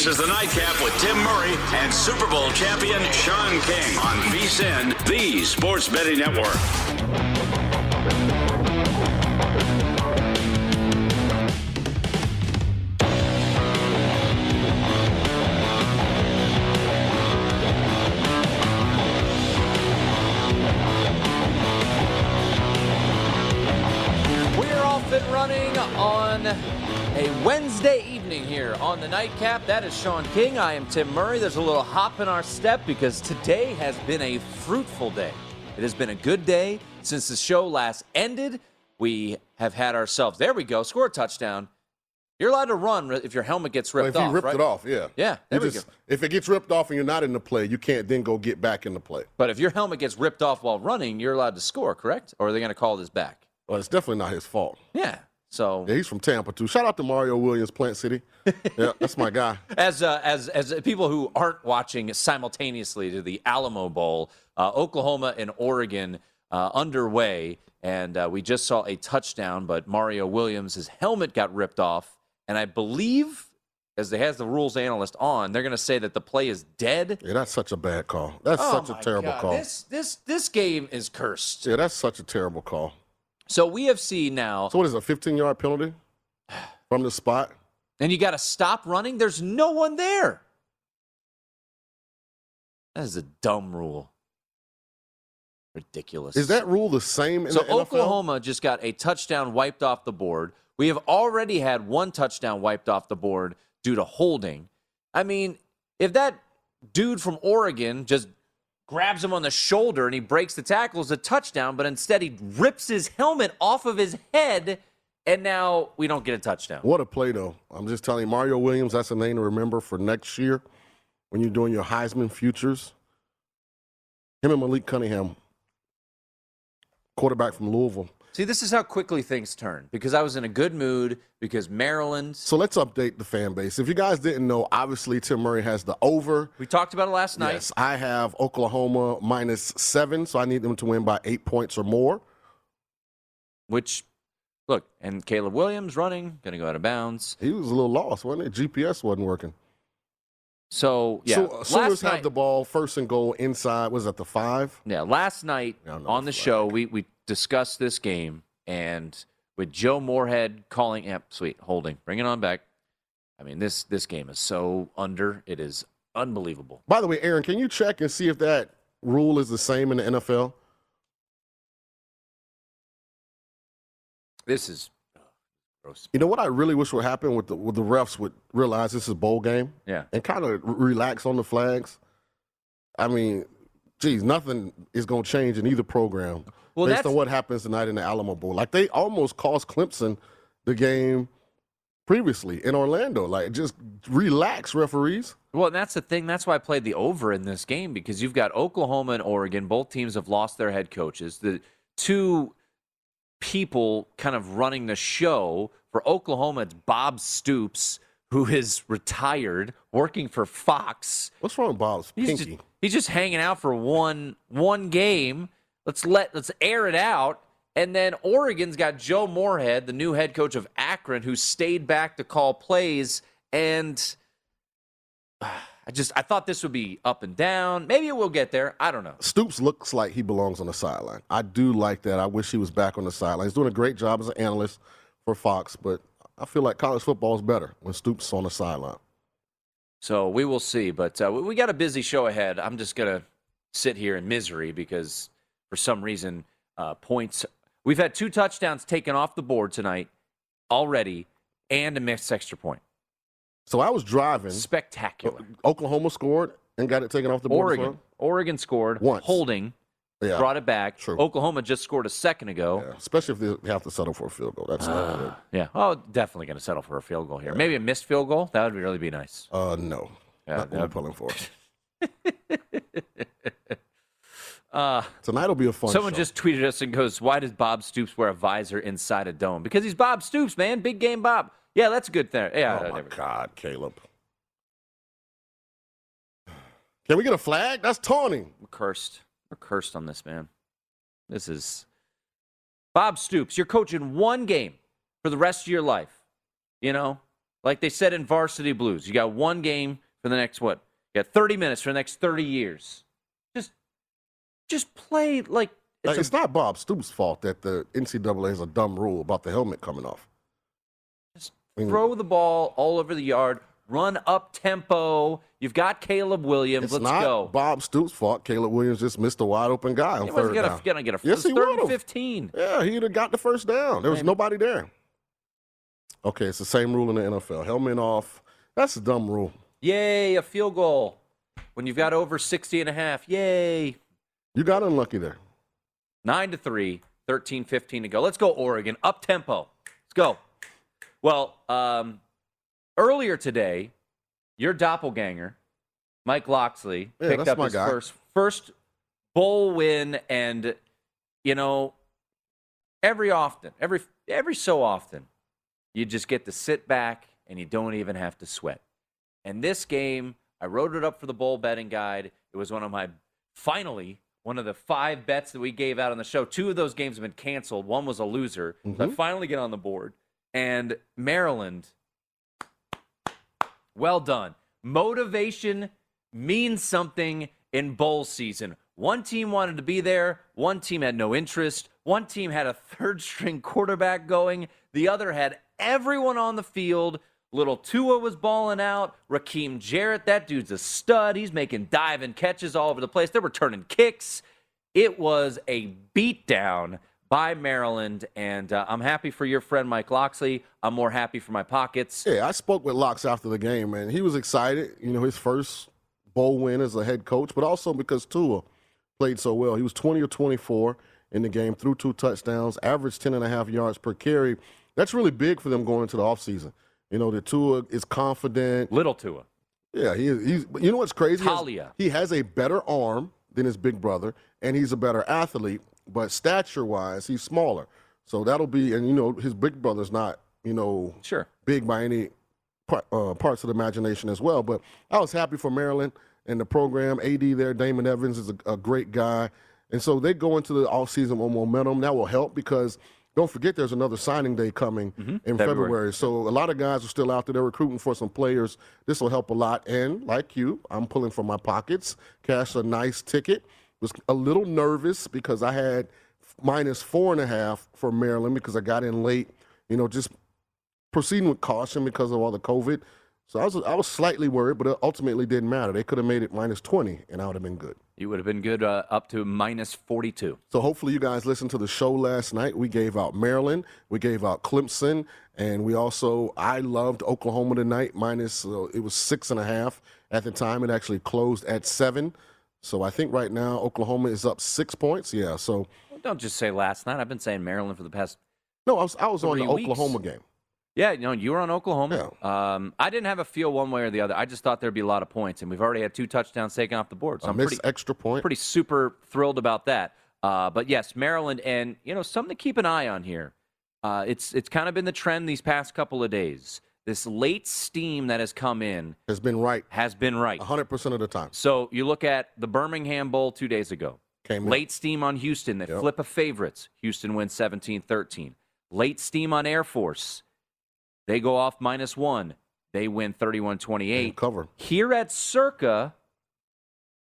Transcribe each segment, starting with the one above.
This is the Nightcap with Tim Murray and Super Bowl champion Sean King on VSIN, the Sports Betting Network. We're off and running on a Wednesday evening here on the nightcap. That is Sean King. I am Tim Murray. There's a little hop in our step because today has been a fruitful day. It has been a good day since the show last ended. We have had ourselves, there we go, score a touchdown. You're allowed to run if your helmet gets Well, ripped if you off. ripped right? it off, yeah. Yeah, there You we just- go. If it gets ripped off and you're not in the play, you can't then go get back in the play. But if your helmet gets ripped off while running, you're allowed to score, correct? Or are they going to call this back? Well, it's definitely not his fault. Yeah. So Yeah, he's from Tampa too. Shout out to Mario Williams, Plant City. yeah, that's my guy. as uh, as as people who aren't watching simultaneously to the Alamo Bowl, uh, Oklahoma and Oregon uh, underway, and uh, we just saw a touchdown, but Mario Williams' his helmet got ripped off, and I believe, as they has the rules analyst on, they're going to say that the play is dead. Yeah, that's such a bad call. That's Oh such a terrible God, call. This this this game is cursed. Yeah, that's such a terrible call. So we have seen now, So what is it, a 15 yard penalty from the spot? and you got to stop running. There's no one there. That is a dumb rule. Ridiculous. Is that rule the same in So the NFL? Oklahoma just got a touchdown wiped off the board. We have already had one touchdown wiped off the board due to holding. I mean, if that dude from Oregon just grabs him on the shoulder and he breaks the tackle, it's a touchdown, but instead he rips his helmet off of his head, and now we don't get a touchdown. What a play, though. I'm just telling you, Mario Williams, that's a name to remember for next year when you're doing your Heisman futures. Him and Malik Cunningham, quarterback from Louisville. See, this is how quickly things turn because I was in a good mood because Maryland. So let's update the fan base. If you guys didn't know, obviously Tim Murray has the over. We talked about it last night. Yes, I have Oklahoma minus seven, so I need them to win by eight points or more. Which, look, and Caleb Williams running, going to go out of bounds. He was a little lost, wasn't it? GPS wasn't working. So yeah, So uh, Sooners last have the ball first and goal inside. Was that the five? yeah, last night Yeah, I know on the show we we discussed this game and with Joe Moorhead calling, yep, sweet, holding, bring it on back. I mean this this game is so under, it is unbelievable. By the way, Aaron, can you check and see if that rule is the same in the NFL? This is oh, gross. You know what I really wish would happen with the with the refs would realize this is a bowl game Yeah, and kind of relax on the flags. I mean, geez, nothing is going to change in either program Well, based that's- on what happens tonight in the Alamo Bowl. Like they almost cost Clemson the game previously in Orlando. Like just relax, referees. Well, and that's the thing. That's why I played the over in this game because you've got Oklahoma and Oregon. Both teams have lost their head coaches. The two people kind of running the show for Oklahoma, it's Bob Stoops, who is retired, working for Fox. What's wrong with Bob's He's pinky? just, he's just hanging out for one one game. Let's let let's air it out. And then Oregon's got Joe Moorhead, the new head coach of Akron, who stayed back to call plays. And I just I thought this would be up and down. Maybe it will get there. I don't know. Stoops looks like he belongs on the sideline. I do like that. I wish he was back on the sideline. He's doing a great job as an analyst for Fox, but I feel like college football is better when Stoops is on the sideline. So we will see. But uh, we got a busy show ahead. I'm just going to sit here in misery because for some reason, uh, points. We've had two touchdowns taken off the board tonight already and a missed extra point. So I was driving. Spectacular. Oklahoma scored and got it taken off the board. Oregon. Oregon scored. Once. Holding. Yeah. Brought it back. True. Oklahoma just scored a second ago. Yeah, especially if they have to settle for a field goal. That's not good. Yeah. Oh, definitely going to settle for a field goal here. Maybe a missed field goal. That would really be nice. Uh, no, Yeah, not what I'm pulling for. Uh, Tonight will be a fun. someone show. just tweeted us and goes, "Why does Bob Stoops wear a visor inside a dome? Because he's Bob Stoops, man. Big game Bob. Yeah, that's a good thing. Yeah. Oh my. God, Caleb. Can we get a flag? That's taunting. We're cursed. We're cursed on this, man. This is Bob Stoops. You're coaching one game for the rest of your life. You know, like they said in Varsity Blues, you got one game for the next what? You got 30 minutes for the next 30 years. Just, play like It's, a, it's not Bob Stoops' fault that the NCAA has a dumb rule about the helmet coming off. Just I mean, throw the ball all over the yard. Run up tempo. You've got Caleb Williams. It's Let's not go. Bob Stoops' fault. Caleb Williams just missed a wide open guy on He wasn't third gonna, down. gonna get a Yes, he third and. 15. Yeah, he'd have got the first down. There was Maybe. nobody there. Okay, it's the same rule in the NFL. Helmet off. That's a dumb rule. Yay, a field goal. When you've got over 60 and a half. Yay. You got unlucky there. 9 to 3, 13 15 to go. Let's go, Oregon. Up tempo. Let's go. Well, um, earlier today, your doppelganger, Mike Locksley, Yeah, picked up his guy. first first bowl win, and you know, every often, every every so often, you just get to sit back and you don't even have to sweat. And this game, I wrote it up for the bowl betting guide. It was one of my finally one of the five bets that we gave out on the show. Two of those games have been canceled. One was a loser. So I Mhm. finally get on the board. And Maryland, well done. Motivation means something in bowl season. One team wanted to be there, one team had no interest, one team had a third string quarterback going, the other had everyone on the field. Little Tua was balling out. Rakim Jarrett, that dude's a stud. He's making diving catches all over the place. They're returning kicks. It was a beatdown by Maryland, and uh, I'm happy for your friend Mike Locksley. I'm more happy for my pockets. Yeah, I spoke with Lox after the game, and he was excited. You know, his first bowl win as a head coach, but also because Tua played so well. He was 20 or 24 in the game, threw two touchdowns, averaged 10 and a half yards per carry. That's really big for them going into the offseason. You know, the Tua is confident. Little Tua. Yeah, he is. He's, you know what's crazy? He has- Taulia. He has a better arm than his big brother, and he's a better athlete, but stature wise, he's smaller. So that'll be, and you know, his big brother's not, you know, Sure. big by any part, uh, parts of the imagination as well. But I was happy for Maryland and the program. AD there, Damon Evans is a, a great guy. And so they go into the offseason with momentum. That will help because don't forget there's another signing day coming in Mm-hmm. February. February. So a lot of guys are still out there. They're recruiting for some players. This will help a lot. And like you, I'm pulling from my pockets. Cash a nice ticket. Was a little nervous because I had minus four and a half for Maryland because I got in late. You know, just proceeding with caution because of all the COVID. So I was I was slightly worried, but it ultimately didn't matter. They could have made it minus 20, and I would have been good. You would have been good uh, up to minus 42. So hopefully you guys listened to the show last night. We gave out Maryland, we gave out Clemson, and we also I loved Oklahoma tonight. Minus uh, it was six and a half at the time. It actually closed at seven. So I think right now Oklahoma is up six points. Yeah. So Don't just say last night. I've been saying Maryland for the past. no, I was I was on the weeks. Oklahoma game. Yeah, you know, you were on Oklahoma. Um, I didn't have a feel one way or the other. I just thought there'd be a lot of points, and we've already had two touchdowns taken off the board. So I I'm pretty, extra point. pretty super thrilled about that. Uh, but yes, Maryland, and you know, something to keep an eye on here. Uh, it's it's kind of been the trend these past couple of days. This late steam that has come in Has been right has been right. 100% of the time. So you look at the Birmingham Bowl two days ago. Came in. Late steam on Houston. They Yep. flip a favorites. Houston wins 17 13. Late steam on Air Force. They go off minus one. They win 31 28. cover. Here at Circa,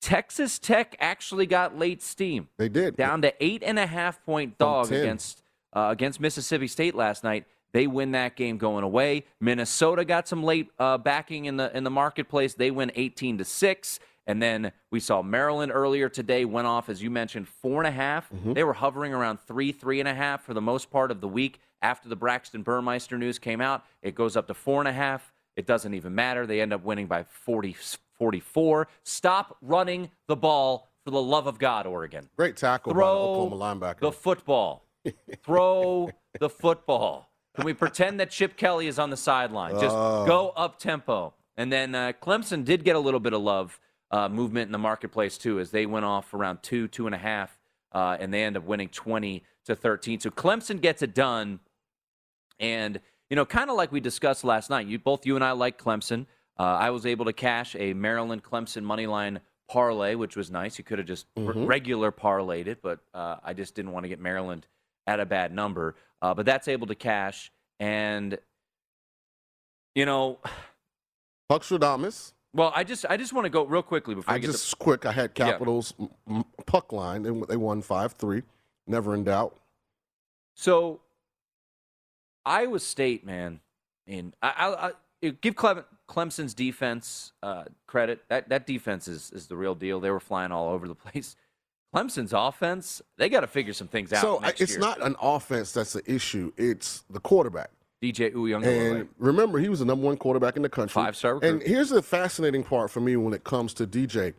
Texas Tech actually got late steam. They did. Down to eight and a half point dog against uh, against Mississippi State last night. They win that game going away. Minnesota got some late uh, backing in the in the marketplace. They win 18 to six. And then we saw Maryland earlier today went off, as you mentioned, four and a half. They were hovering around three, three and a half for the most part of the week. After the Braxton Burmeister news came out, it goes up to four and a half. It doesn't even matter. They end up winning by 40, 44. Stop running the ball for the love of God, Oregon. Great tackle by the Oklahoma linebacker. the football. Throw the football. Can we pretend that Chip Kelly is on the sideline? Just Oh. go up tempo. And then uh, Clemson did get a little bit of love uh, movement in the marketplace too, as they went off around two, two and a half, uh, and they end up winning 20 to 13. So Clemson gets it done. And, you know, kind of like we discussed last night, you both you and I like Clemson. Uh, I was able to cash a Maryland Clemson money line parlay, which was nice. You could have just r- regular parlayed it, but uh, I just didn't want to get Maryland at a bad number. Uh, but that's able to cash. And, you know, Huxtradamus. well, I just I just want to go real quickly before I I just quick. I had Capitals m- puck line. They, they won five three. Never in doubt. So, Iowa State, man, and I, I, I give Clem, Clemson's defense uh, credit. That that defense is is the real deal. They were flying all over the place. Clemson's offense, they got to figure some things out. So I, it's year. not an offense that's the issue. It's the quarterback. DJ Uiagalelei. And remember, he was the number one quarterback in the country. Five-star And here's the fascinating part for me when it comes to DJ.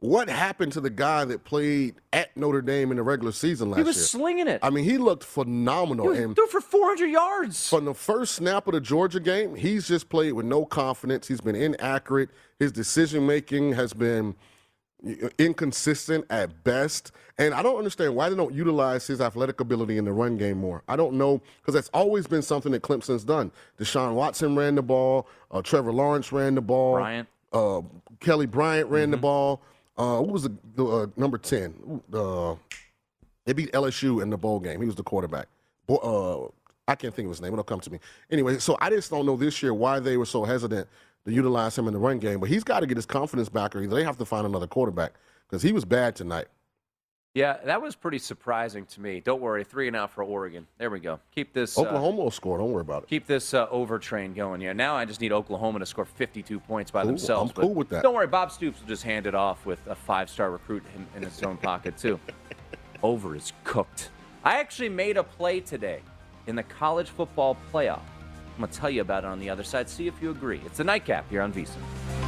What happened to the guy that played at Notre Dame in the regular season last year? He was year? slinging it. I mean, he looked he phenomenal. was and threw for 400 yards. from the first snap of the Georgia game, he's just played with no confidence. He's been inaccurate. His decision making has been inconsistent at best. And I don't understand why they don't utilize his athletic ability in the run game more. I don't know because that's always been something that Clemson's done. Deshaun Watson ran the ball. Uh, Trevor Lawrence ran the ball. Bryant. Uh, Kelly Bryant ran the ball. Uh, was the, the uh, number ten? Uh, they beat LSU in the bowl game. He was the quarterback. Uh, I can't think of his name. It'll come to me. Anyway, so I just don't know this year why they were so hesitant to utilize him in the run game. But he's got to get his confidence back, or they have to find another quarterback because he was bad tonight. Yeah, that was pretty surprising to me. Don't worry, three and out for Oregon. There we go. Keep this. uh, Oklahoma will score. Don't worry about it. keep this uh, over train going. Yeah, now I just need Oklahoma to score 52 points by Ooh, themselves. I'm cool with that. Don't worry, Bob Stoops will just hand it off with a five-star recruit in, in his own pocket too. Over is cooked. I actually made a play today in the college football playoff. I'm gonna tell you about it on the other side. See if you agree. It's the nightcap here on VSiN.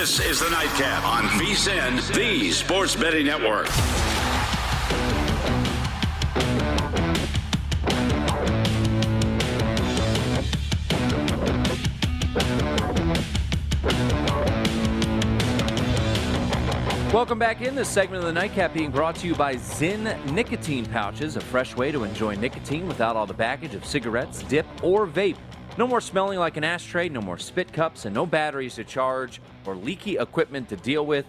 This is the Nightcap on VSIN, the Sports Betting Network. Welcome back in this segment of the nightcap being brought to you by Zyn nicotine pouches, a fresh way to enjoy nicotine without all the baggage of cigarettes, dip, or vape. No more smelling like an ashtray, no more spit cups, and no batteries to charge or leaky equipment to deal with.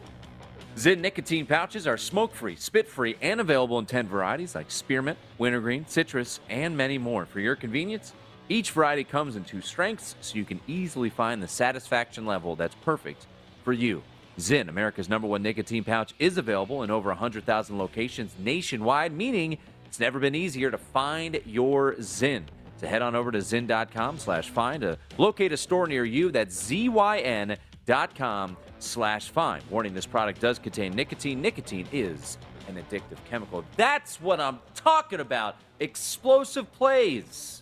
Zyn nicotine pouches are smoke free, spit free, and available in 10 varieties like spearmint, wintergreen, citrus, and many more. For your convenience, each variety comes in two strengths so you can easily find the satisfaction level that's perfect for you. Zyn, America's number one nicotine pouch, is available in over 100,000 locations nationwide, meaning it's never been easier to find your Zyn. So head on over to zyn.com slash find to locate a store near you. That's Z-Y-N.com slash find. Warning, this product does contain nicotine. Nicotine is an addictive chemical. That's what I'm talking about. Explosive plays.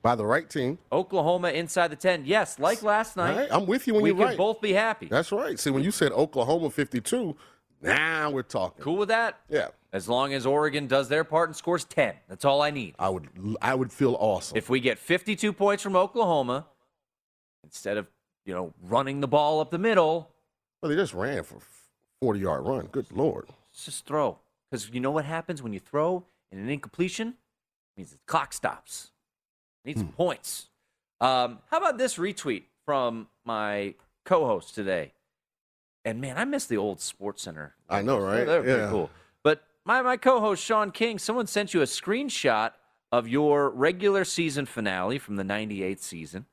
By the right team. Oklahoma inside the 10. Yes, like last night. Right, I'm with you when we you're can right. both be happy. That's right. See, when you said Oklahoma 52, now we're talking. Cool with that? Yeah. As long as Oregon does their part and scores 10. That's all I need. I would I would feel awesome. If we get 52 points from Oklahoma, instead of, you know, running the ball up the middle, well, they just ran for 40 yard run. Good lord. just throw. Because you know what happens when you throw in an incompletion? It means the clock stops. Need some points. Um, how about this retweet from my co-host today? And man, I miss the old Sports Center. I know, right? They're pretty Yeah. cool. But my, my co-host Sean King, someone sent you a screenshot of your regular season finale from the 98th season.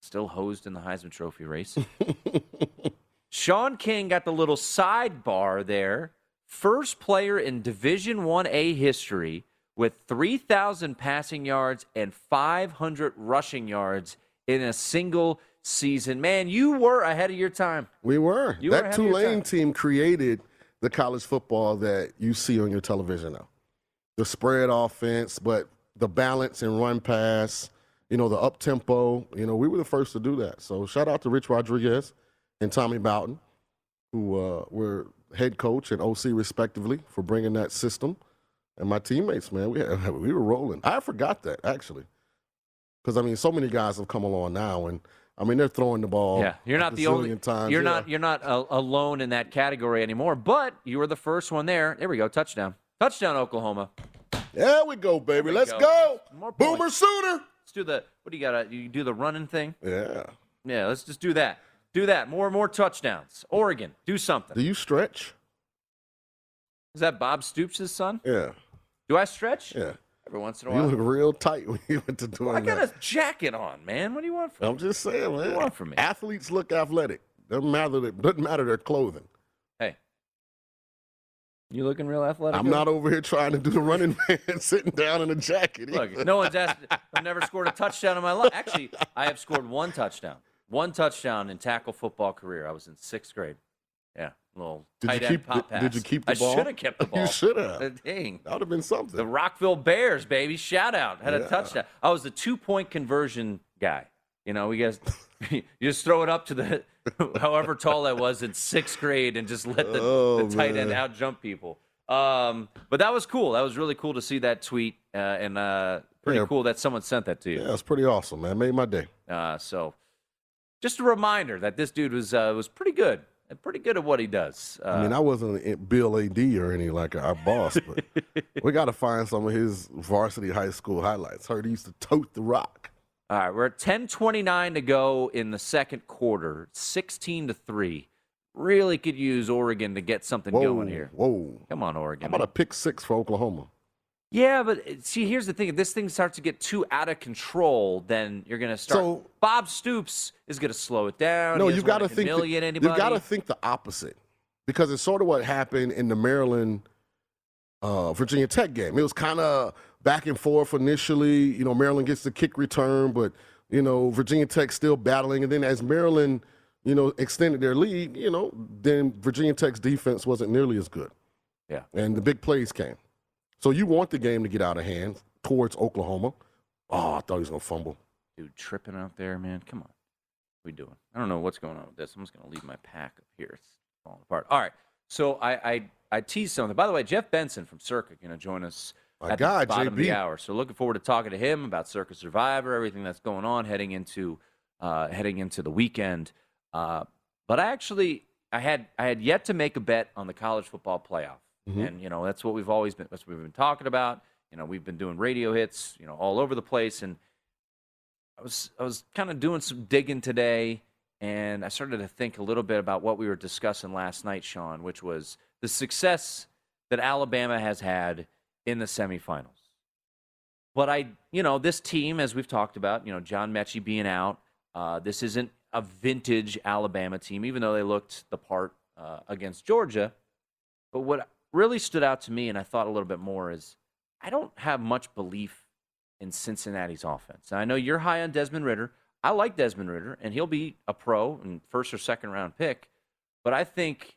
Still hosed in the Heisman Trophy race. Sean King got the little sidebar there. First player in Division 1A history with 3,000 passing yards and 500 rushing yards in a single season. Man, you were ahead of your time. We were. You that your Tulane team created the college football that you see on your television now. The spread offense, but the balance and run pass, you know, the up tempo, you know, we were the first to do that. So shout out to Rich Rodriguez and Tommy Bowden, who uh, were head coach and OC respectively for bringing that system. And my teammates, man, we had, we were rolling. I forgot that actually, because I mean, so many guys have come along now, and I mean, they're throwing the ball. Yeah, you're a not the only. times. You're Yeah. not. You're not uh, alone in that category anymore. But you were the first one there. There we go. Touchdown. Touchdown, Oklahoma. There we go, baby. we Let's go. go. More Boomer points. Sooner. Let's do the. What do you got? You do the running thing. Yeah. Yeah. Let's just do that. Do that. More and more touchdowns. Oregon, do something. Do you stretch? Is that Bob Stoops' son? Yeah. Do I stretch? Yeah. Every once in a while. You look real tight when you went to do doing I got that. a jacket on, man. What do you want from me? I'm just saying, man. you want from me? Athletes look athletic. Doesn't matter. Doesn't matter their clothing. Hey. You looking real athletic? I'm not over here trying to do the running man sitting down in a jacket. Look, no one's asked. I've never scored a touchdown in my life. Actually, I have scored one touchdown. One touchdown in tackle football career. I was in sixth grade. Yeah, little Did you tight end keep pop the- pass. did you keep the I ball? I should have kept the ball. You should have. Dang. That would have been something. The Rockville Bears, baby. Shout out. Had a touchdown. I was the two point conversion guy. You know, we guys, you just throw it up to the, however tall I was in sixth grade and just let the, Oh, the tight end out jump people. Um, but that was cool. That was really cool to see that tweet. Uh, and uh, pretty Yeah. cool that someone sent that to you. yeah, it's pretty awesome, man. Made my day. Uh, so just a reminder that this dude was, uh, was pretty good. Pretty good at what he does. Uh, I mean, I wasn't Bill Adee or any like our boss, but we got to find some of his varsity high school highlights. Heard he used to tote the rock. All right, we're at 10:29 to go in the second quarter, 16 to three. Really could use Oregon to get something Whoa, going here. whoa. Come on, Oregon! How about a pick six for Oklahoma? Yeah, but uh, see, here's the thing: if this thing starts to get too out of control, then you're going to start. So- Bob Stoops is going to slow it down. No, you've got to think. The, you've got to think the opposite, because it's sort of what happened in the Maryland uh, Virginia Tech game. It was kind of back and forth initially. You know, Maryland gets the kick return, but you know Virginia Tech still battling, and then as Maryland, you know, extended their lead, you know, then Virginia Tech's defense wasn't nearly as good. Yeah. and the big plays came. So you want the game to get out of hand towards Oklahoma. Oh, I thought he was gonna fumble. Dude, tripping out there, man. Come on. What are we doing? I don't know what's going on with this. I'm just going to leave my pack up here. It's falling apart. All right. So I, I, I teased something. By the way, Jeff Benson from Circa going to join us My at guy, the bottom of the hour. So looking forward to talking to him about Circa Survivor, everything that's going on heading into uh, heading into the weekend. Uh, but I actually I had I had yet to make a bet on the college football playoff, Mhm. and you know that's what we've always been that's what we've been talking about. You know we've been doing radio hits, you know, all over the place, and I was I was kind of doing some digging today, and I started to think a little bit about what we were discussing last night, Sean, which was the success that Alabama has had in the semifinals. But I, you know, this team, as we've talked about, you know, John Metchie being out, uh, this isn't a vintage Alabama team, even though they looked the part uh, against Georgia. But what really stood out to me, and I thought a little bit more, is I don't have much belief in Cincinnati's offense. And I know you're high on Desmond Ridder. I like Desmond Ridder, and he'll be a pro and first or second round pick. But I think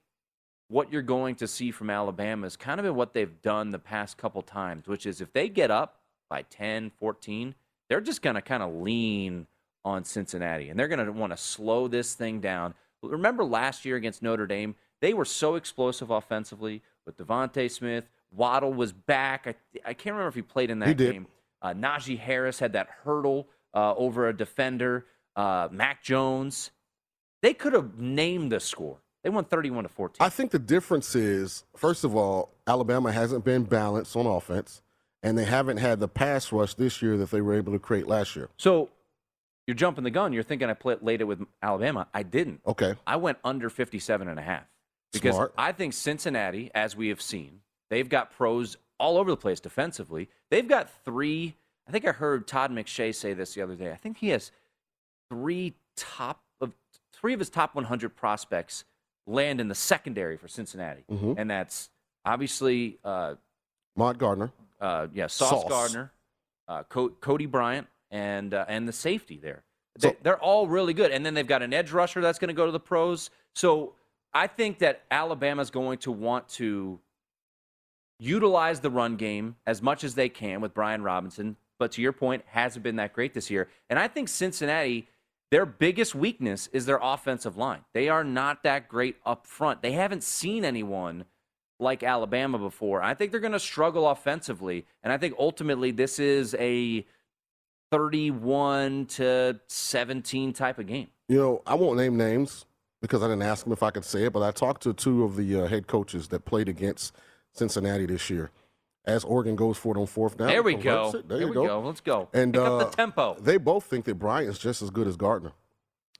what you're going to see from Alabama is kind of what they've done the past couple times, which is if they get up by 10, 14, they're just going to kind of lean on Cincinnati and they're going to want to slow this thing down. Remember last year against Notre Dame, they were so explosive offensively with DeVonta Smith. Waddle was back. I, I can't remember if he played in that game. Uh, Najee Harris had that hurdle uh, over a defender. Uh, Mac Jones. They could have named the score. They won 31 to 14. I think the difference is, first of all, Alabama hasn't been balanced on offense, and they haven't had the pass rush this year that they were able to create last year. so you're jumping the gun. You're thinking I played it with Alabama. I didn't. Okay. I went under 57 and a half because Smart. I think Cincinnati, as we have seen, they've got pros all over the place defensively. They've got three. I think I heard Todd McShay say this the other day. I think he has three top of three of his top 100 prospects land in the secondary for Cincinnati, Mhm. and that's obviously uh, Mont Gardner. uh, yeah, Sauce, Sauce. Gardner, uh, Co- Coby Bryant, and uh, and the safety there. So- They, they're all really good, and then they've got an edge rusher that's going to go to the pros. So I think that Alabama's going to want to utilize the run game as much as they can with Brian Robinson. But to your point, hasn't been that great this year. And I think Cincinnati, their biggest weakness is their offensive line. They are not that great up front. They haven't seen anyone like Alabama before. I think they're going to struggle offensively. And I think ultimately this is a 31 to 17 type of game. You know, I won't name names because I didn't ask them if I could say it, but I talked to two of the uh, head coaches that played against Cincinnati this year. As Oregon goes for it on fourth down, There we go. it. There There you we go. go. Let's go. And Pick uh, up the tempo. They both think that Bryant's just as good as Gardner.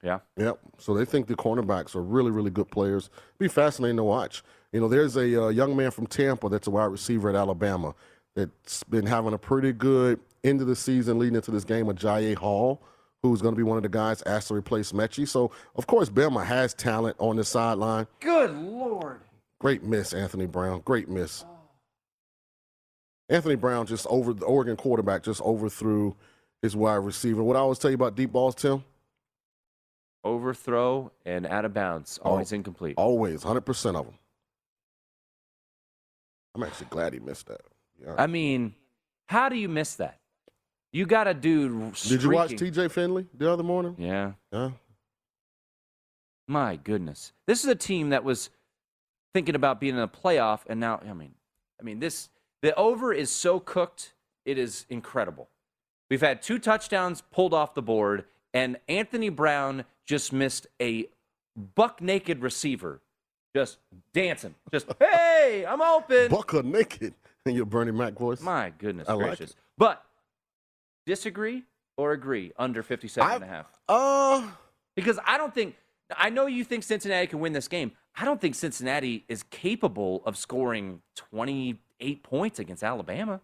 Yeah. Yep. So they think the cornerbacks are really, really good players. Be fascinating to watch. You know, there's a uh, young man from Tampa that's a wide receiver at Alabama that's been having a pretty good end of the season leading into this game. Agiye Hall, who's going to be one of the guys asked to replace Metchie. So of course, Bama has talent on the sideline. Good Lord. Great miss, Anthony Brown. Great miss. Anthony Brown just over the Oregon quarterback just overthrew his wide receiver. What I always tell you about deep balls, Tim? Overthrow and out of bounds. Always incomplete. Always, 100% of them. I'm actually glad he missed that. Yeah. I mean, how do you miss that? You got a dude. Did you watch TJ Finley the other morning? Yeah. Yeah. My goodness. This is a team that was thinking about being in a playoff and now I mean I mean this the over is so cooked, it is incredible. We've had two touchdowns pulled off the board and Anthony Brown just missed a buck naked receiver just dancing. Just hey, I'm open. buck naked in your Bernie Mac voice. My goodness I like gracious. it. But disagree or agree under 57 and a half? Uh, Because I don't think I know you think Cincinnati can win this game. I don't think Cincinnati is capable of scoring 28 points against Alabama.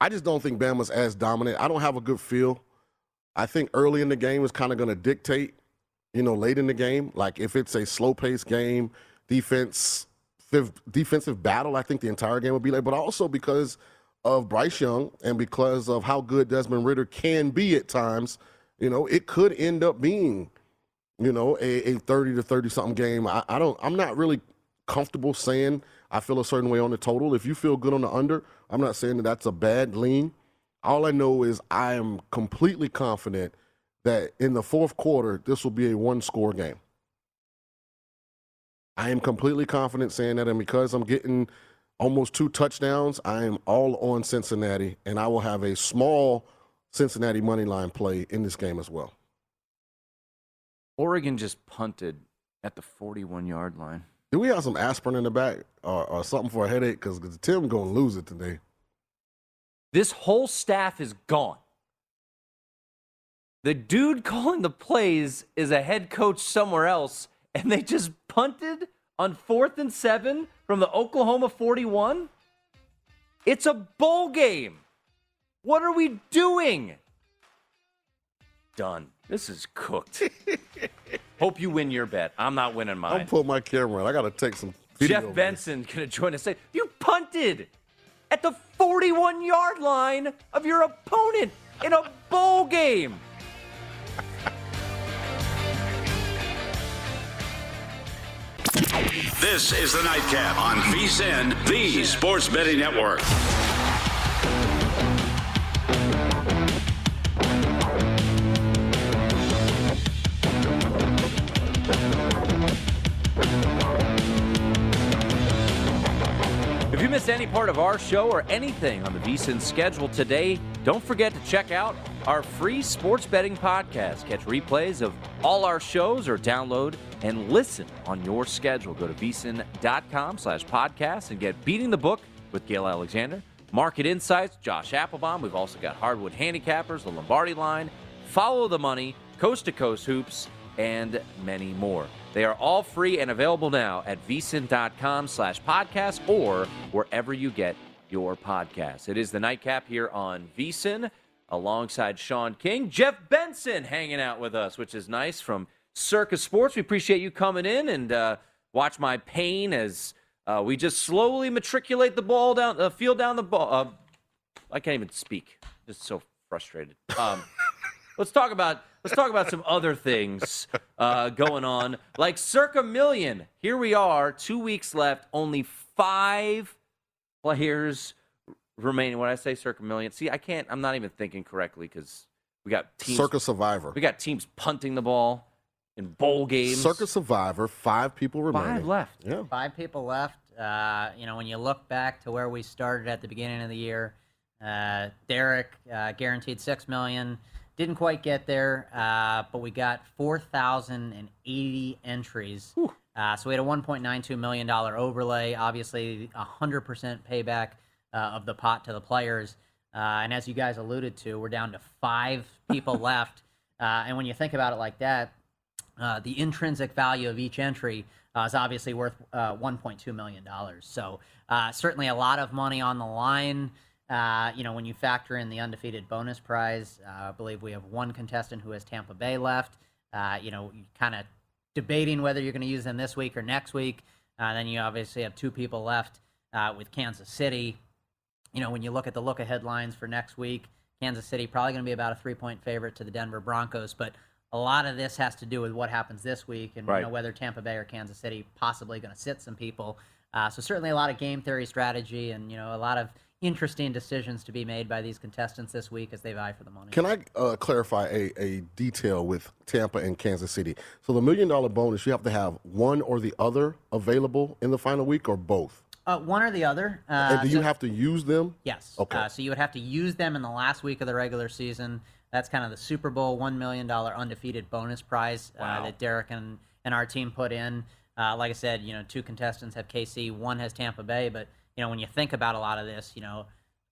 I just don't think Bama's as dominant. I don't have a good feel. I think early in the game is kind of going to dictate, you know, late in the game. Like if it's a slow paced game, defense, defensive battle, I think the entire game will be late. But also because of Bryce Young and because of how good Desmond Ridder can be at times, you know, it could end up being, you know, a, a 30 to 30 something game. I, I don't, I'm not really comfortable saying I feel a certain way on the total. If you feel good on the under, I'm not saying that that's a bad lean. All I know is I am completely confident that in the fourth quarter, this will be a one score game. I am completely confident saying that. And because I'm getting almost two touchdowns, I am all on Cincinnati. And I will have a small Cincinnati money line play in this game as well. Oregon just punted at the 41 yard line. Do we have some aspirin in the back or, or something for a headache? Because Tim going to lose it today. This whole staff is gone. The dude calling the plays is a head coach somewhere else, and they just punted on fourth and seven from the Oklahoma 41? It's a bowl game. What are we doing? Done. This is cooked. Hope you win your bet. I'm not winning mine. I'm mine. put my camera in. I got to take some. Jeff Benson gonna join us. Say, you punted at the 41 yard line of your opponent in a bowl game. This is the Nightcap on VSIN, the Sports Betting Network. If you missed any part of our show or anything on the VSIN schedule today, don't forget to check out our free sports betting podcast. Catch replays of all our shows or download and listen on your schedule. Go to vsin.com slash podcast and get Beating the Book with Gill Alexander, Market Insights, Josh Appelbaum. We've also got Hardwood Handicappers, the Lombardi Line, Follow the Money, Coast to Coast Hoops, and many more. They are all free and available now at vsin.com slash podcast or wherever you get your podcasts. It is the nightcap here on vsin alongside Sean King. Jeff Benson hanging out with us, which is nice from Circa Sports. We appreciate you coming in and uh, watch my pain as uh, we just slowly matriculate the ball down, the uh, field down the ball. Uh, I can't even speak. Just so frustrated. Um, let's talk about let's talk about some other things uh, going on, like Circa Million. Here we are, two weeks left, only five players remaining. When I say Circa Million, see, I can't. I'm not even thinking correctly because we got teams. Circa Survivor. We got teams punting the ball in bowl games. Circa Survivor. Five people remaining. Five left. Yeah. Five people left. Uh, you know, when you look back to where we started at the beginning of the year, uh, Derek uh, guaranteed six million. Didn't quite get there, uh, but we got 4,080 entries. Uh, so we had a 1.92 million dollar overlay. Obviously, 100% payback uh, of the pot to the players. Uh, and as you guys alluded to, we're down to five people left. Uh, and when you think about it like that, uh, the intrinsic value of each entry uh, is obviously worth uh, $1.2 million. So uh, certainly a lot of money on the line. Uh, you know, when you factor in the undefeated bonus prize, uh, I believe we have one contestant who has Tampa Bay left. Uh, you know, kind of debating whether you're going to use them this week or next week. Uh, then you obviously have two people left uh, with Kansas City. You know, when you look at the look ahead lines for next week, Kansas City probably going to be about a three point favorite to the Denver Broncos. But a lot of this has to do with what happens this week and Right. you know, whether Tampa Bay or Kansas City possibly going to sit some people. Uh, so certainly a lot of game theory strategy and you know a lot of interesting decisions to be made by these contestants this week as they vie for the money. Can I uh, clarify a, a detail with Tampa and Kansas City? So the million dollar bonus, you have to have one or the other available in the final week, or both. Uh, one or the other. Uh, and do you so- have to use them? Yes. Okay. Uh, so you would have to use them in the last week of the regular season. That's kind of the Super Bowl $1 million undefeated bonus prize uh, Wow. that Derek and, and our team put in. Uh, like I said, you know, two contestants have KC, one has Tampa Bay. But, you know, when you think about a lot of this, you know,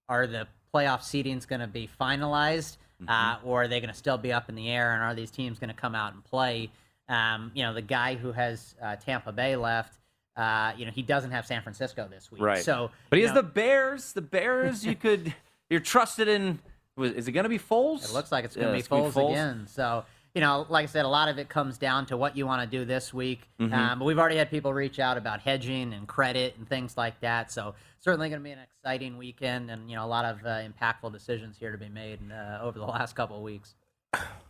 are the playoff seedings going to be finalized uh, or are they going to still be up in the air? And are these teams going to come out and play? Um, you know, the guy who has uh, Tampa Bay left, uh, you know, he doesn't have San Francisco this week. Right. So, but he has know, the Bears. The Bears, you could, you're trusted in. Is it going to be Foles? It looks like it's going Yeah, to it's be gonna Foles, again. So, you know, like I said, a lot of it comes down to what you want to do this week. Mm-hmm. Um, but we've already had people reach out about hedging and credit and things like that. So, certainly going to be an exciting weekend and, you know, a lot of uh, impactful decisions here to be made uh, over the last couple of weeks.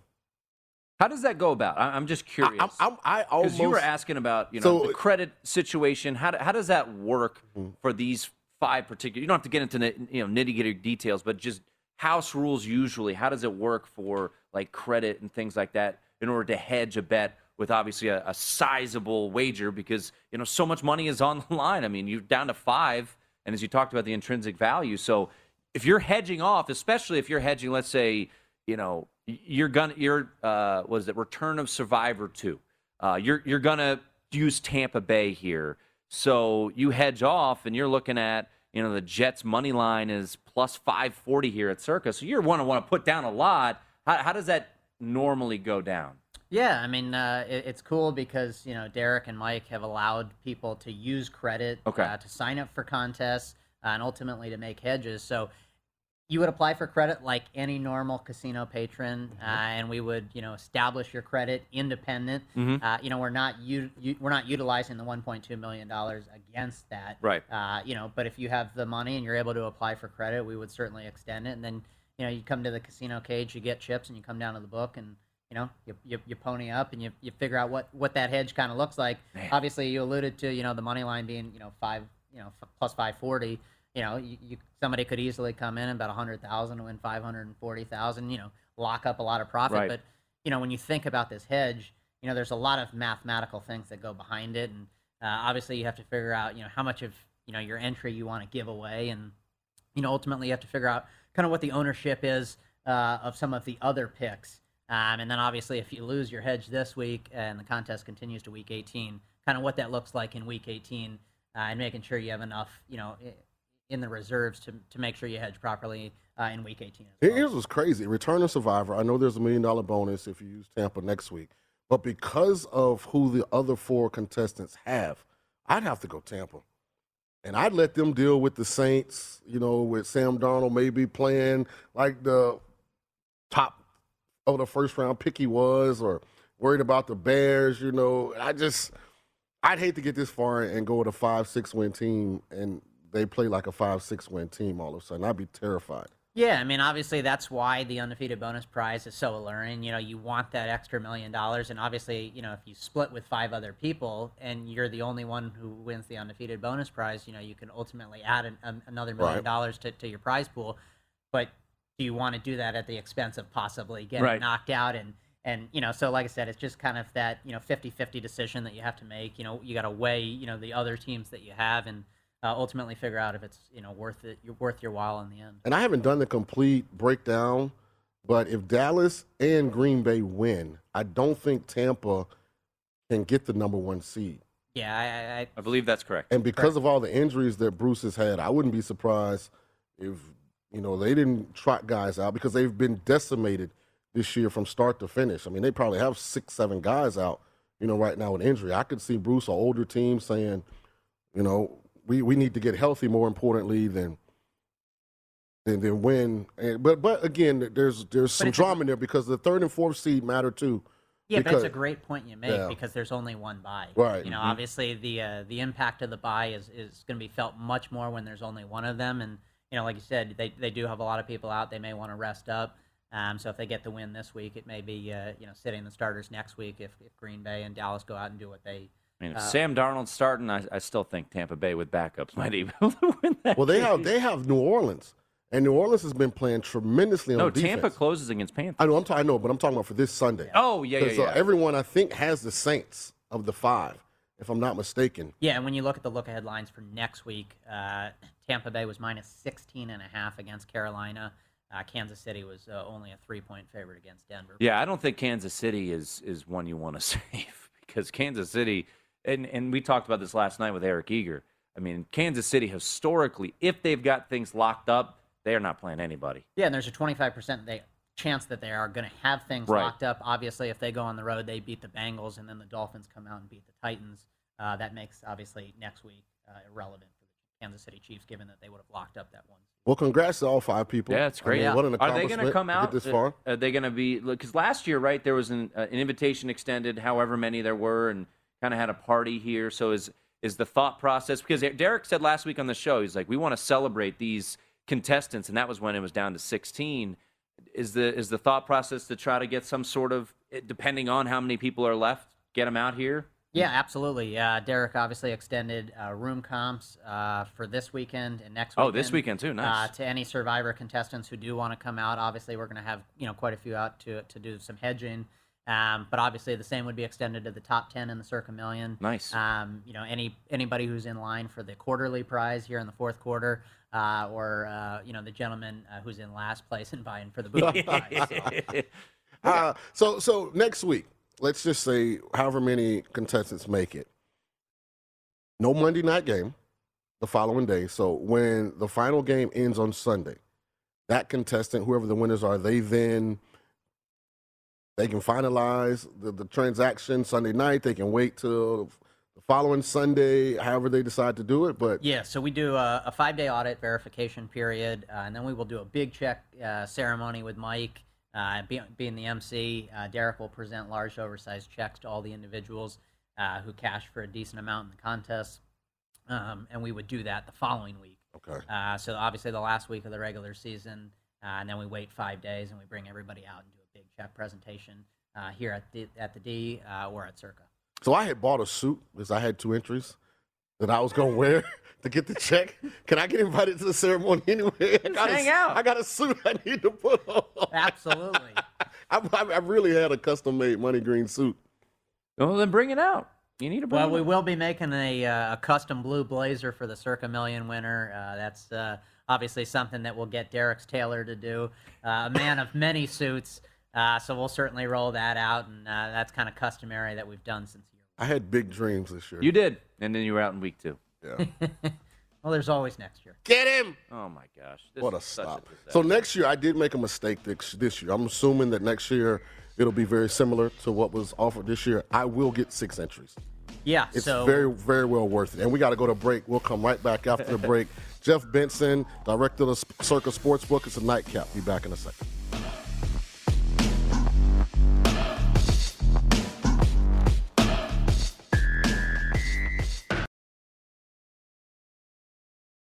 How does that go about? I- I'm just curious. I, I Because almost. you were asking about you know So- the credit situation. How, do- how does that work for these five particular? You don't have to get into ni- you know nitty gritty details, but just house rules usually. How does it work for like credit and things like that in order to hedge a bet with obviously a, a sizable wager because you know so much money is on the line. I mean, you're down to five, and as you talked about the intrinsic value, so if you're hedging off, especially if you're hedging, let's say you know you're gonna you're uh what is it return of survivor 2 uh you're you're gonna use tampa bay here. So you hedge off and you're looking at you know the jets money line is plus 540 here at circa so you're want to want to put down a lot. How, how does that normally go down? Yeah, I mean, uh, it, it's cool because you know Derek and Mike have allowed people to use credit Okay. uh, to sign up for contests uh, and ultimately to make hedges. So you would apply for credit like any normal casino patron, Mm-hmm. uh, and we would, you know, establish your credit independent. Mhm. Uh, you know, we're not u- u- we're not utilizing the 1.2 million dollars against that. Right. Uh, you know, but if you have the money and you're able to apply for credit, we would certainly extend it. And then, you know, you come to the casino cage, you get chips, and you come down to the book, and you know, you, you, you pony up and you, you figure out what, what that hedge kind of looks like. Man. Obviously, you alluded to, you know, the money line being, you know, five, you know, f- plus 540. You know, you, you somebody could easily come in about 100,000 and win 540,000, you know, lock up a lot of profit. Right. But, you know, when you think about this hedge, you know, there's a lot of mathematical things that go behind it. And uh, obviously, you have to figure out, you know, how much of, you know, your entry you want to give away. And, you know, ultimately, you have to figure out kind of what the ownership is uh, of some of the other picks. Um, and then obviously, if you lose your hedge this week and the contest continues to week 18, kind of what that looks like in week 18, uh, and making sure you have enough, you know, in the reserves to, to make sure you hedge properly uh, in week 18 as well. Here's what's crazy: Return of Survivor. I know there's a million dollar bonus if you use Tampa next week, but because of who the other four contestants have, I'd have to go Tampa, and I'd let them deal with the Saints. You know, with Sam Darnold maybe playing like the top of the first round pick he was, or worried about the Bears. You know, I just I'd hate to get this far and go with a five six win team and they play like a five six win team all of a sudden. I'd be terrified. Yeah, I mean, obviously that's why the undefeated bonus prize is so alluring. You know, you want that extra million dollars, and obviously, you know, if you split with five other people and you're the only one who wins the undefeated bonus prize, you know, you can ultimately add an, an, another million Right. dollars to, to your prize pool. But do you want to do that at the expense of possibly getting Right. knocked out and and you know so like i said it's just kind of that you know 50-50 decision that you have to make you know you got to weigh you know the other teams that you have and uh, ultimately figure out if it's you know worth it you're worth your while in the end and I haven't done the complete breakdown, but if Dallas and Green Bay win, I don't think Tampa can get the number one seed. yeah i, I, I I believe that's correct. And because of all the injuries that Bruce has had, I wouldn't be surprised if you know they didn't trot guys out because they've been decimated this year from start to finish. I mean, they probably have six, seven guys out, you know, right now with injury. I could see Bruce, an older team, saying, you know, we, we need to get healthy more importantly than than, than win. And, but but again, there's there's some drama in there because the third and fourth seed matter too. Yeah, but it's a great point you make Yeah. because there's only one buy. Right, You know, mhm. obviously the uh, the impact of the buy is, is going to be felt much more when there's only one of them, and you know, like you said, they they do have a lot of people out. They may want to rest up. Um, so if they get the win this week, it may be uh, you know sitting the starters next week if, if Green Bay and Dallas go out and do what they. I mean, if Uh, Sam Darnold's starting, I, I still think Tampa Bay with backups might be able to win that. Well, they game. have they have New Orleans, and New Orleans has been playing tremendously on no defense. Tampa closes against Panthers. I know, I'm ta- I know, but I'm talking about for this Sunday. Oh yeah, yeah, 'Cause, uh, yeah. everyone I think has the Saints of the five, if I'm not mistaken. Yeah, and when you look at the look ahead lines for next week, uh, Tampa Bay was minus 16 and a half against Carolina. Uh, Kansas City was uh, only a three point favorite against Denver. Yeah, I don't think Kansas City is is one you want to save because Kansas City, and and we talked about this last night with Eric Eager. I mean, Kansas City historically, if they've got things locked up, they are not playing anybody. Yeah, and there's a 25% they, chance that they are going to have things Right. locked up. Obviously, if they go on the road, they beat the Bengals, and then the Dolphins come out and beat the Titans. Uh, that makes obviously next week uh, irrelevant for the Kansas City Chiefs, given that they would have locked up that one. Well, congrats to all five people. Yeah, it's I great. mean, What an Are they going to come out this uh, far. Are they going to be because last year, right? There was an, uh, an invitation extended, however many there were, and kind of had a party here. So is is the thought process because Derek said last week on the show, he's like, we want to celebrate these contestants, and that was when it was down to sixteen. Is the is the thought process to try to get some sort of eh, depending on how many people are left, get them out here? Yeah, absolutely. Uh, Derek obviously extended uh, room comps uh, for this weekend and next weekend. Oh, this weekend too. Nice. Uh, to any Survivor contestants who do want to come out, obviously we're going to have you know quite a few out to to do some hedging. Um, but obviously the same would be extended to the top ten in the Circa Million. Nice. Um, you know any anybody who's in line for the quarterly prize here in the fourth quarter, uh, or uh, you know the gentleman uh, who's in last place and vying for the booty prize. Uh, so so next week, let's just say however many contestants make it. No Monday night game the following day. So when the final game ends on Sunday, that contestant, whoever the winners are, they then they can finalize the, the transaction Sunday night. They can wait till the following Sunday, however they decide to do it. But Yeah, so we do a, a five day audit verification period, uh, and then we will do a big check uh, ceremony with Mike. Uh, be, being the MC, uh, Derek will present large, oversized checks to all the individuals uh, who cashed for a decent amount in the contest. Um, and we would do that the following week. okay, Uh, so obviously the last week of the regular season, uh, and then we wait five days and we bring everybody out and do a big check presentation uh, here at the at the D uh, or at Circa. so I had bought a suit because I had two entries that I was gonna wear to get the check. Can I get invited to the ceremony anyway? I got hang a, out. I got a suit I need to put on. Absolutely. I, I, I really had a custom made money green suit. Well, then bring it out. You need to bring Well, we out. will be making a, uh, a custom blue blazer for the Circa Million winner. Uh, that's uh, obviously something that we'll get Derek's tailor to do. Uh, a man of many suits, uh, so we'll certainly roll that out, and uh, that's kind of customary that we've done since year. I had big dreams this year. You did, and then you were out in week two. yeah. Well, there's always next year. Get him! Oh my gosh! This What a stop. disaster. so next year, I did make a mistake this, this year. I'm assuming that next year it'll be very similar to what was offered this year. I will get six entries. Yeah, It's so very, very well worth it. And we got to go to break. We'll come right back after the break. Jeff Benson, director of the Circa Sportsbook. It's a nightcap. Be back in a second.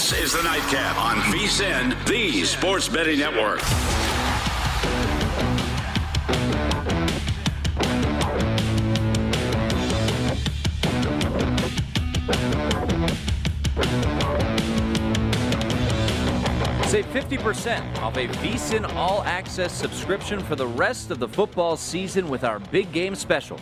This is the Nightcap on VSIN, the Sports Betting Network. Save 50% off a VSIN All Access subscription for the rest of the football season with our big game special.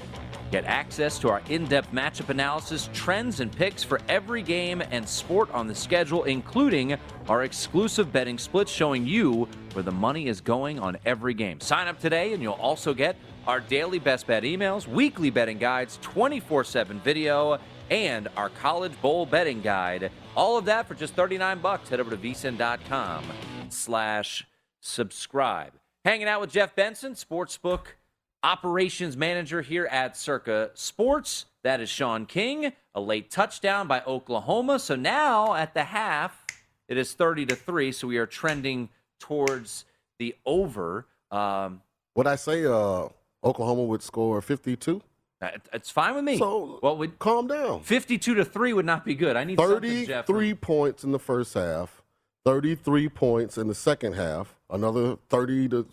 Get access to our in depth matchup analysis, trends, and picks for every game and sport on the schedule, including our exclusive betting splits showing you where the money is going on every game. Sign up today, and you'll also get our daily best bet emails, weekly betting guides, 24 7 video, and our college bowl betting guide. All of that for just 39 bucks. Head over to vsin.com slash subscribe. Hanging out with Jeff Benson, Sportsbook operations manager here at Circa Sports. That is Sean King. A late touchdown by Oklahoma. So now at the half, it is 30 to 3. So we are trending towards the over. Um, Would I say uh, Oklahoma would score 52? it- it's fine with me. So well, would calm down. 52 to 3 would not be good. I need 33 points in the first half, 33 points in the second half, another 30 to,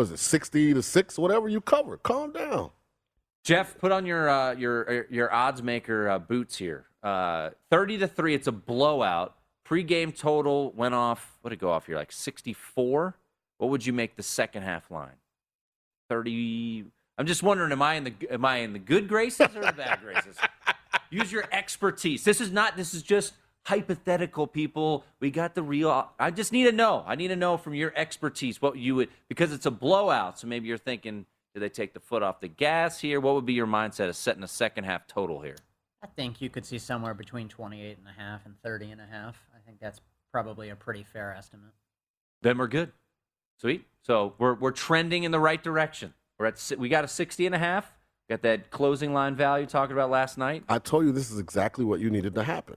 was it 60 to 6, whatever you cover. Calm down. Jeff, put on your uh, your your odds maker uh, boots here. Uh, Thirty to three. It's a blowout. Pre-game total went off. What did it go off here? Like sixty-four. What would you make the second half line? Thirty. I'm just wondering. Am I in the am I in the good graces or the bad graces? Use your expertise. This is not. This is just hypothetical. People, we got the real. I just need to know. I need to know from your expertise what you would because it's a blowout. So maybe you're thinking, do they take the foot off the gas here? What would be your mindset of setting a second half total here? I think you could see somewhere between 28 and a half and 30 and a half. I think that's probably a pretty fair estimate. Then we're good. Sweet. So we're we're trending in the right direction. We're at we got a 60 and a half. Got that closing line value talking about last night. I told you this is exactly what you needed to happen.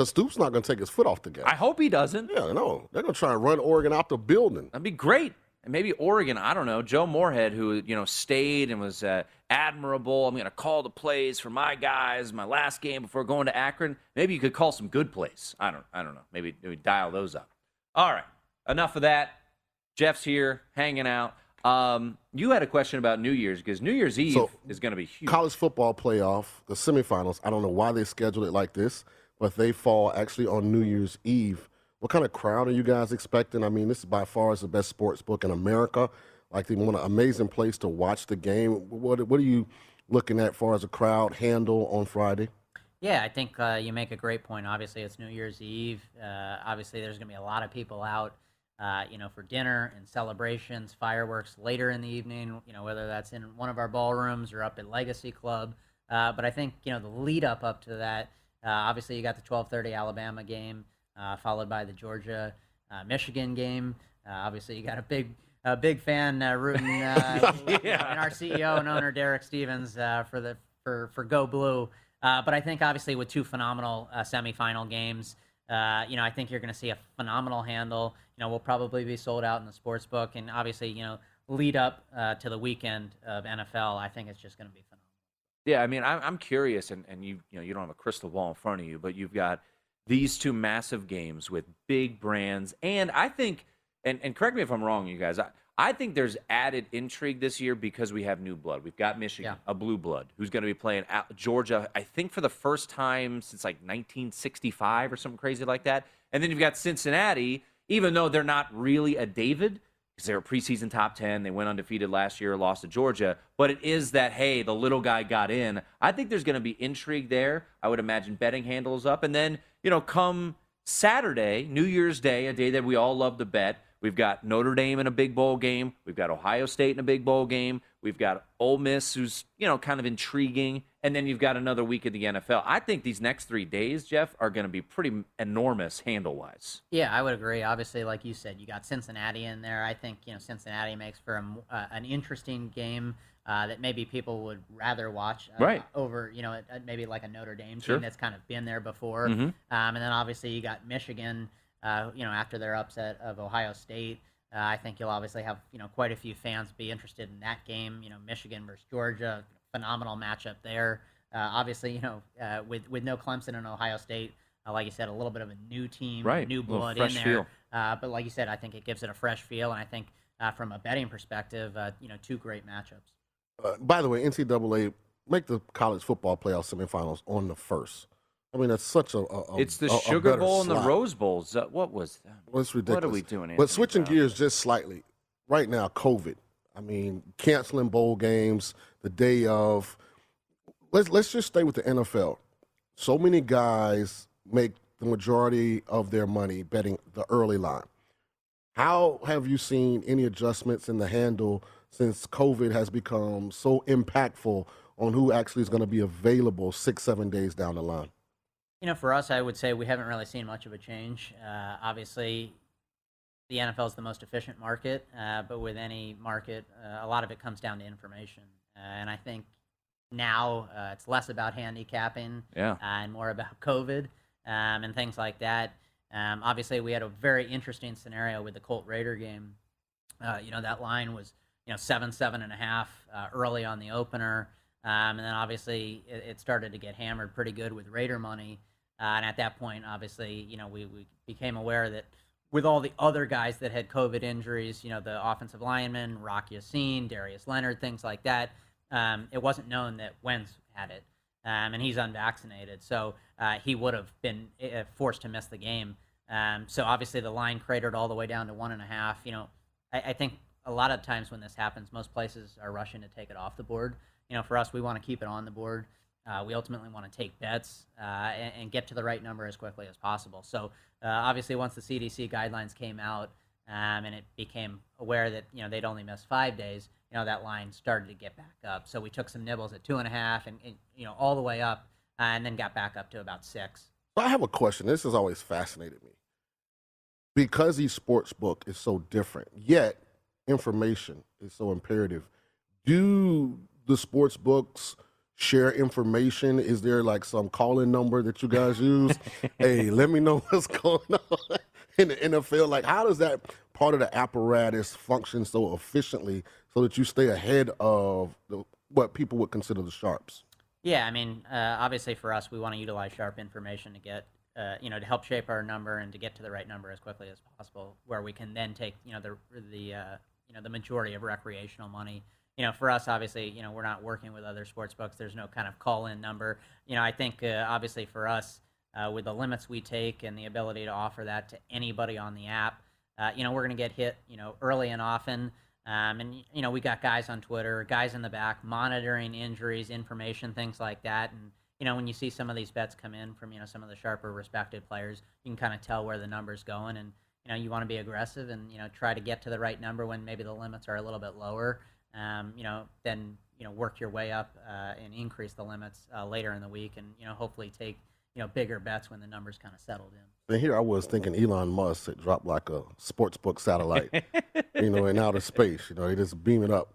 Because Stoops not going to take his foot off the gas. I hope he doesn't. yeah, no. They're going to try and run Oregon out the building. That'd be great. And maybe Oregon, I don't know, Joe Moorhead, who you know stayed and was uh, admirable. I'm going to call the plays for my guys, my last game before going to Akron. Maybe you could call some good plays. I don't, I don't know. Maybe, maybe dial those up. All right, enough of that. Jeff's here, hanging out. Um, you had a question about New Year's because New Year's Eve So, is going to be huge. College football playoff, the semifinals. I don't know why they scheduled it like this, but they fall actually on New Year's Eve. What kind of crowd are you guys expecting? I mean, this is by far is the best sports book in America. Like they want an amazing place to watch the game. What what are you looking at far as a crowd handle on Friday? Yeah, I think uh, you make a great point. Obviously, it's New Year's Eve. Uh, obviously, there's going to be a lot of people out, uh, you know, for dinner and celebrations, fireworks later in the evening. You know, whether that's in one of our ballrooms or up at Legacy Club. Uh, but I think you know the lead up up to that. Uh, obviously, you got the 12:30 Alabama game, uh, followed by the Georgia uh, Michigan game. Uh, obviously, you got a big a big fan uh, rooting uh, Yeah. and our CEO and owner Derek Stevens uh, for the for for Go Blue. Uh, but I think obviously with two phenomenal uh, semifinal games, uh, you know, I think you're going to see a phenomenal handle. You know, we'll probably be sold out in the sports book, and obviously, you know, lead up uh, to the weekend of NFL. I think it's just going to be phenomenal. Yeah, I mean, I'm, I'm curious, and, and you you know you don't have a crystal ball in front of you, but you've got these two massive games with big brands, and I think, and, and correct me if I'm wrong, you guys, I, I think there's added intrigue this year because we have new blood. We've got Michigan, a blue blood, who's going to be playing at Georgia, I think for the first time since like 1965 or something crazy like that, and then you've got Cincinnati, even though they're not really a David because they were preseason top 10. They went undefeated last year, lost to Georgia. But it is that, hey, the little guy got in. I think there's going to be intrigue there. I would imagine betting handles up. And then, you know, come Saturday, New Year's Day, a day that we all love to bet, we've got Notre Dame in a big bowl game. We've got Ohio State in a big bowl game. We've got Ole Miss, who's, you know, kind of intriguing. And then you've got another week of the NFL. I think these next three days, Jeff, are going to be pretty enormous handle wise. Yeah, I would agree. Obviously, like you said, you got Cincinnati in there. I think you know Cincinnati makes for a uh, an interesting game uh, that maybe people would rather watch uh, Right. over you know maybe like a Notre Dame Sure. team that's kind of been there before. Mhm. Um, and then obviously you got Michigan. Uh, you know after their upset of Ohio State. Uh, I think you'll obviously have you know quite a few fans be interested in that game. You know Michigan versus Georgia, phenomenal matchup there. Uh, obviously, you know uh, with with no Clemson and Ohio State, uh, like you said, a little bit of a new team, Right, new blood fresh in there. feel. Uh, but like you said, I think it gives it a fresh feel, and I think uh, from a betting perspective, uh, you know, two great matchups. Uh, by the way, NCAA make the college football playoff semifinals on the first. I mean, that's such a. a a- It's the a- a Sugar better Bowl and the. Rose Bowls. Uh, what was that? Well, it's ridiculous. What are we doing? But Anthony switching Brown? gears just slightly, right now, COVID. I mean, canceling bowl games the day of. Let's let's just stay with the NFL. So many guys make the majority of their money betting the early line. How have you seen any adjustments in the handle since COVID has become so impactful on who actually is going to be available six, seven days down the line? You know, for us, I would say we haven't really seen much of a change. Uh, obviously, the NFL is the most efficient market, uh, but with any market, uh, a lot of it comes down to information. Uh, and I think now uh, it's less about handicapping Yeah. uh, and more about COVID um, and things like that. Um, obviously, we had a very interesting scenario with the Colt Raider game. Uh, you know, that line was you know seven, seven and a half uh, early on the opener, um, and then obviously it, it started to get hammered pretty good with Raider money. Uh, and at that point, obviously, you know, we, we became aware that with all the other guys that had COVID injuries, you know, the offensive linemen, Rocky Yassin, Darius Leonard, things like that, um, it wasn't known that Wentz had it, um, and he's unvaccinated, so uh, he would have been uh, forced to miss the game. Um, so obviously, the line cratered all the way down to one and a half. You know, I, I think a lot of times when this happens, most places are rushing to take it off the board. You know, for us, we want to keep it on the board. Uh, we ultimately want to take bets uh, and, and get to the right number as quickly as possible. So uh, obviously, once the CDC guidelines came out um, and it became aware that you know they'd only missed five days, you know that line started to get back up. So we took some nibbles at two and a half, and, and you know all the way up, uh, and then got back up to about six. I have a question. This has always fascinated me. Because each sports book is so different, yet information is so imperative. Do the sports books share information? Is there like some calling number that you guys use? hey, let me know what's going on. in the NFL. Like, how does that part of the apparatus function so efficiently so that you stay ahead of the, what people would consider the sharps? Yeah, I mean, uh, obviously for us, we want to utilize sharp information to get, uh, you know, to help shape our number and to get to the right number as quickly as possible, where we can then take, you know, the the uh, you know the majority of recreational money. You know, for us, obviously, you know, we're not working with other sports books. There's no kind of call-in number. You know, I think uh, obviously for us, uh, with the limits we take and the ability to offer that to anybody on the app, uh, you know, we're going to get hit, you know, early and often. Um, and you know, we got guys on Twitter, guys in the back monitoring injuries, information, things like that. And you know, when you see some of these bets come in from you know some of the sharper respected players, you can kind of tell where the number's going. And you know, you want to be aggressive and you know try to get to the right number when maybe the limits are a little bit lower. Um, you know, then you know work your way up uh, and increase the limits uh, later in the week, and you know hopefully take you know bigger bets when the numbers kind of settled in. And here I was thinking Elon Musk had dropped like a sports book satellite, you know, in outer space. You know, they just beam it up.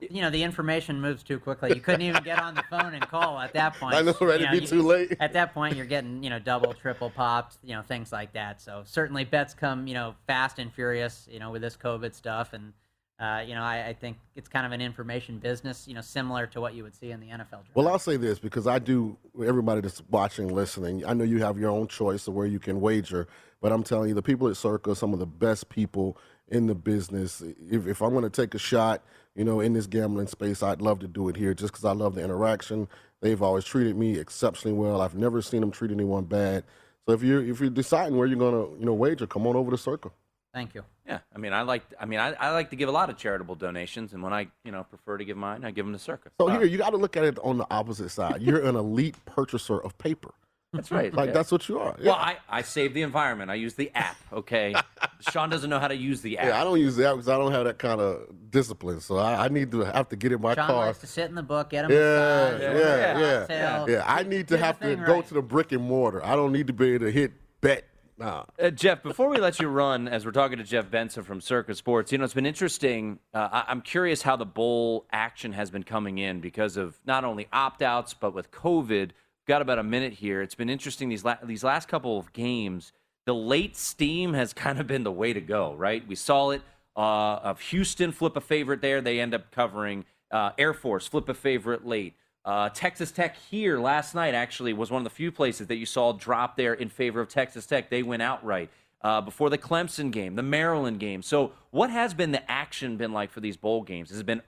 You know, the information moves too quickly. You couldn't even get on the phone and call at that point. I know, right? You It'd be too late. At that point, you're getting, you know, double, triple popped, you know, things like that. So certainly bets come, you know, fast and furious, you know, with this COVID stuff. And, uh, you know, I, I think it's kind of an information business, you know, similar to what you would see in the NFL draft. Well, I'll say this because I do, everybody that's watching, listening, I know you have your own choice of where you can wager, but I'm telling you, the people at Circa, some of the best people in the business. If, if I'm going to take a shot, you know, in this gambling space, I'd love to do it here just because I love the interaction. They've always treated me exceptionally well. I've never seen them treat anyone bad. So if you're if you're deciding where you're going to you know wager, come on over to Circa. Thank you. Yeah, I mean, I like. I mean, I, I like to give a lot of charitable donations, and when I, you know, prefer to give mine, I give them to Circa. So Uh, here, you got to look at it on the opposite side. You're an elite purchaser of paper. That's right. Like yeah. that's what you are. Well, I, I save the environment. I use the app. Okay, Sean doesn't know how to use the app. Yeah, I don't use the app because I don't have that kind of discipline. So I, I need to have to get in my Sean car. likes to sit in the book, get him Yeah, massage, yeah, order a yeah, yeah. I need to Do have to thing go right. to the brick and mortar. I don't need to be able to hit bet. Nah. Uh, Jeff, before we let you run, as we're talking to Jeff Benson from Circa Sports, you know, it's been interesting. Uh, I- I'm curious how the bowl action has been coming in because of not only opt outs, but with COVID. We've Got about a minute here. It's been interesting these, la- these last couple of games. The late steam has kind of been the way to go, right? We saw it uh, of Houston flip a favorite there. They end up covering. Uh, Air Force flip a favorite late. Uh, Texas Tech here last night actually was one of the few places that you saw drop there in favor of Texas Tech. They went outright uh, before the Clemson game, the Maryland game. So, what has been the action been like for these bowl games? Has it been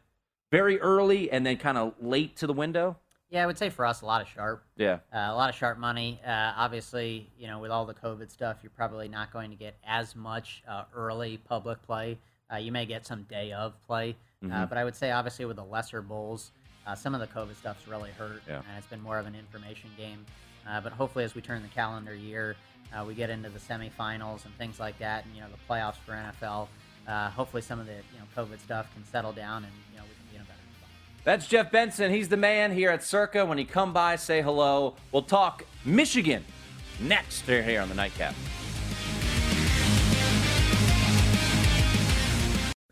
very early and then kind of late to the window? Yeah, I would say for us, a lot of sharp. Yeah. Uh, a lot of sharp money. Uh, obviously, you know, with all the COVID stuff, you're probably not going to get as much uh, early public play. Uh, you may get some day of play, uh, Mhm. but I would say, obviously, with the lesser bowls, uh, some of the COVID stuff's really hurt, Yeah. and it's been more of an information game. Uh, but hopefully, as we turn the calendar year, uh, we get into the semifinals and things like that, and you know, the playoffs for NFL. Uh, hopefully, some of the you know COVID stuff can settle down, and you know, we can be in a better spot. That's Jeff Benson. He's the man here at Circa. When you come by, say hello. We'll talk Michigan next here on the Nightcap.